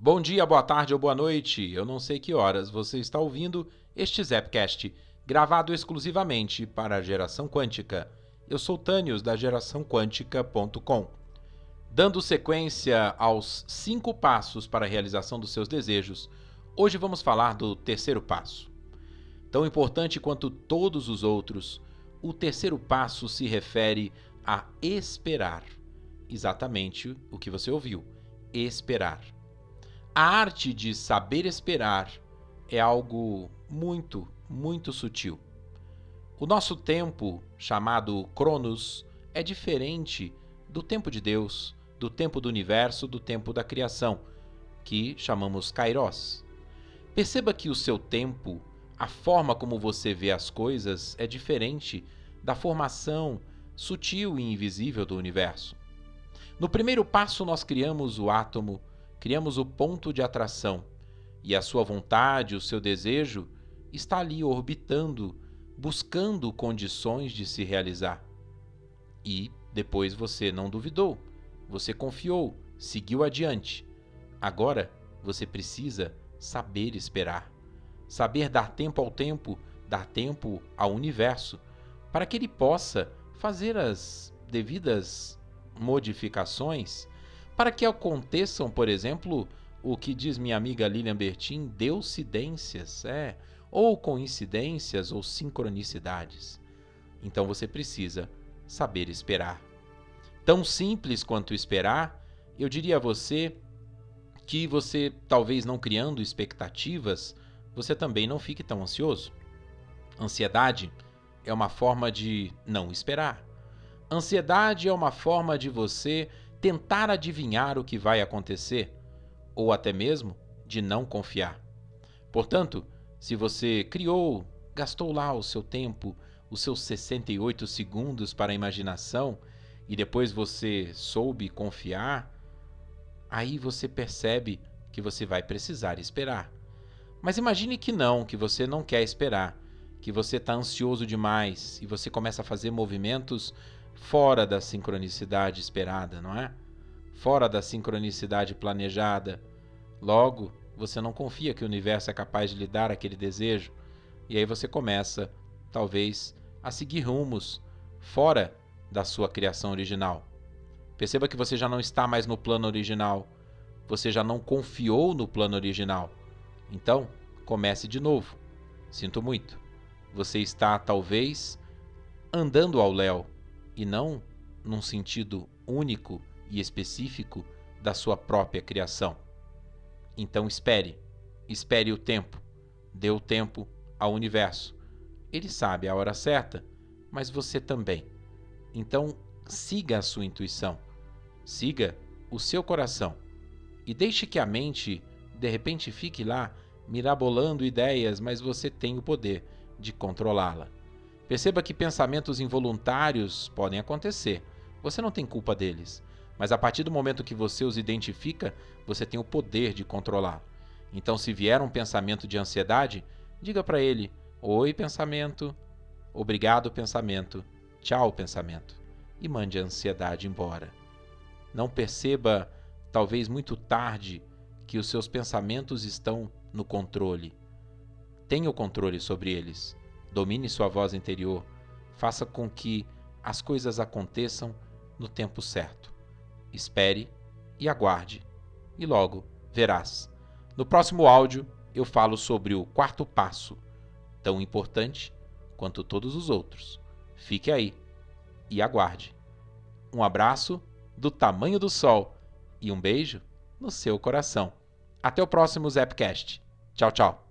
Bom dia, boa tarde ou boa noite. Eu não sei que horas você está ouvindo este Zapcast, gravado exclusivamente para a geração quântica. Eu sou Tânios da geraçãoquântica.com. Dando sequência aos cinco passos para a realização dos seus desejos, hoje vamos falar do terceiro passo. Tão importante quanto todos os outros, o terceiro passo se refere a esperar. Exatamente o que você ouviu: esperar. A arte de saber esperar é algo muito, muito sutil. O nosso tempo, chamado Cronos, é diferente do tempo de Deus, do tempo do universo, do tempo da criação, que chamamos Kairos. Perceba que o seu tempo, a forma como você vê as coisas, é diferente da formação sutil e invisível do universo. No primeiro passo, nós criamos o átomo criamos o ponto de atração e a sua vontade, o seu desejo, está ali orbitando, buscando condições de se realizar. E depois você não duvidou, você confiou, seguiu adiante. Agora você precisa saber esperar, saber dar tempo ao tempo, dar tempo ao universo, para que ele possa fazer as devidas modificações para que aconteçam, por exemplo, o que diz minha amiga Lilian Bertin, deucidências, é, ou coincidências ou sincronicidades. Então você precisa saber esperar. Tão simples quanto esperar, eu diria a você que você, talvez não criando expectativas, você também não fique tão ansioso. Ansiedade é uma forma de não esperar. Ansiedade é uma forma de você tentar adivinhar o que vai acontecer, ou até mesmo de não confiar. Portanto, se você criou, gastou lá o seu tempo, os seus 68 segundos para a imaginação, e depois você soube confiar, aí você percebe que você vai precisar esperar. Mas imagine que não, que você não quer esperar, que você está ansioso demais e você começa a fazer movimentos fora da sincronicidade esperada, não é? Fora da sincronicidade planejada. Logo, você não confia que o universo é capaz de lhe dar aquele desejo, e aí você começa, talvez, a seguir rumos fora da sua criação original. Perceba que você já não está mais no plano original, você já não confiou no plano original. Então, comece de novo. Sinto muito. Você está, talvez, andando ao léu e não num sentido único e específico da sua própria criação. Então espere, espere o tempo, dê o tempo ao universo. Ele sabe a hora certa, mas você também. Então siga a sua intuição, siga o seu coração e deixe que a mente de repente fique lá mirabolando ideias, mas você tem o poder de controlá-la. Perceba que pensamentos involuntários podem acontecer. Você não tem culpa deles. Mas a partir do momento que você os identifica, você tem o poder de controlar. Então, se vier um pensamento de ansiedade, diga para ele: Oi, pensamento. Obrigado, pensamento. Tchau, pensamento. E mande a ansiedade embora. Não perceba, talvez muito tarde, que os seus pensamentos estão no controle. Tenha o controle sobre eles. Domine sua voz interior. Faça com que as coisas aconteçam no tempo certo. Espere e aguarde, e logo verás. No próximo áudio, eu falo sobre o quarto passo, tão importante quanto todos os outros. Fique aí e aguarde. Um abraço do tamanho do sol e um beijo no seu coração. Até o próximo Zapcast. Tchau, tchau.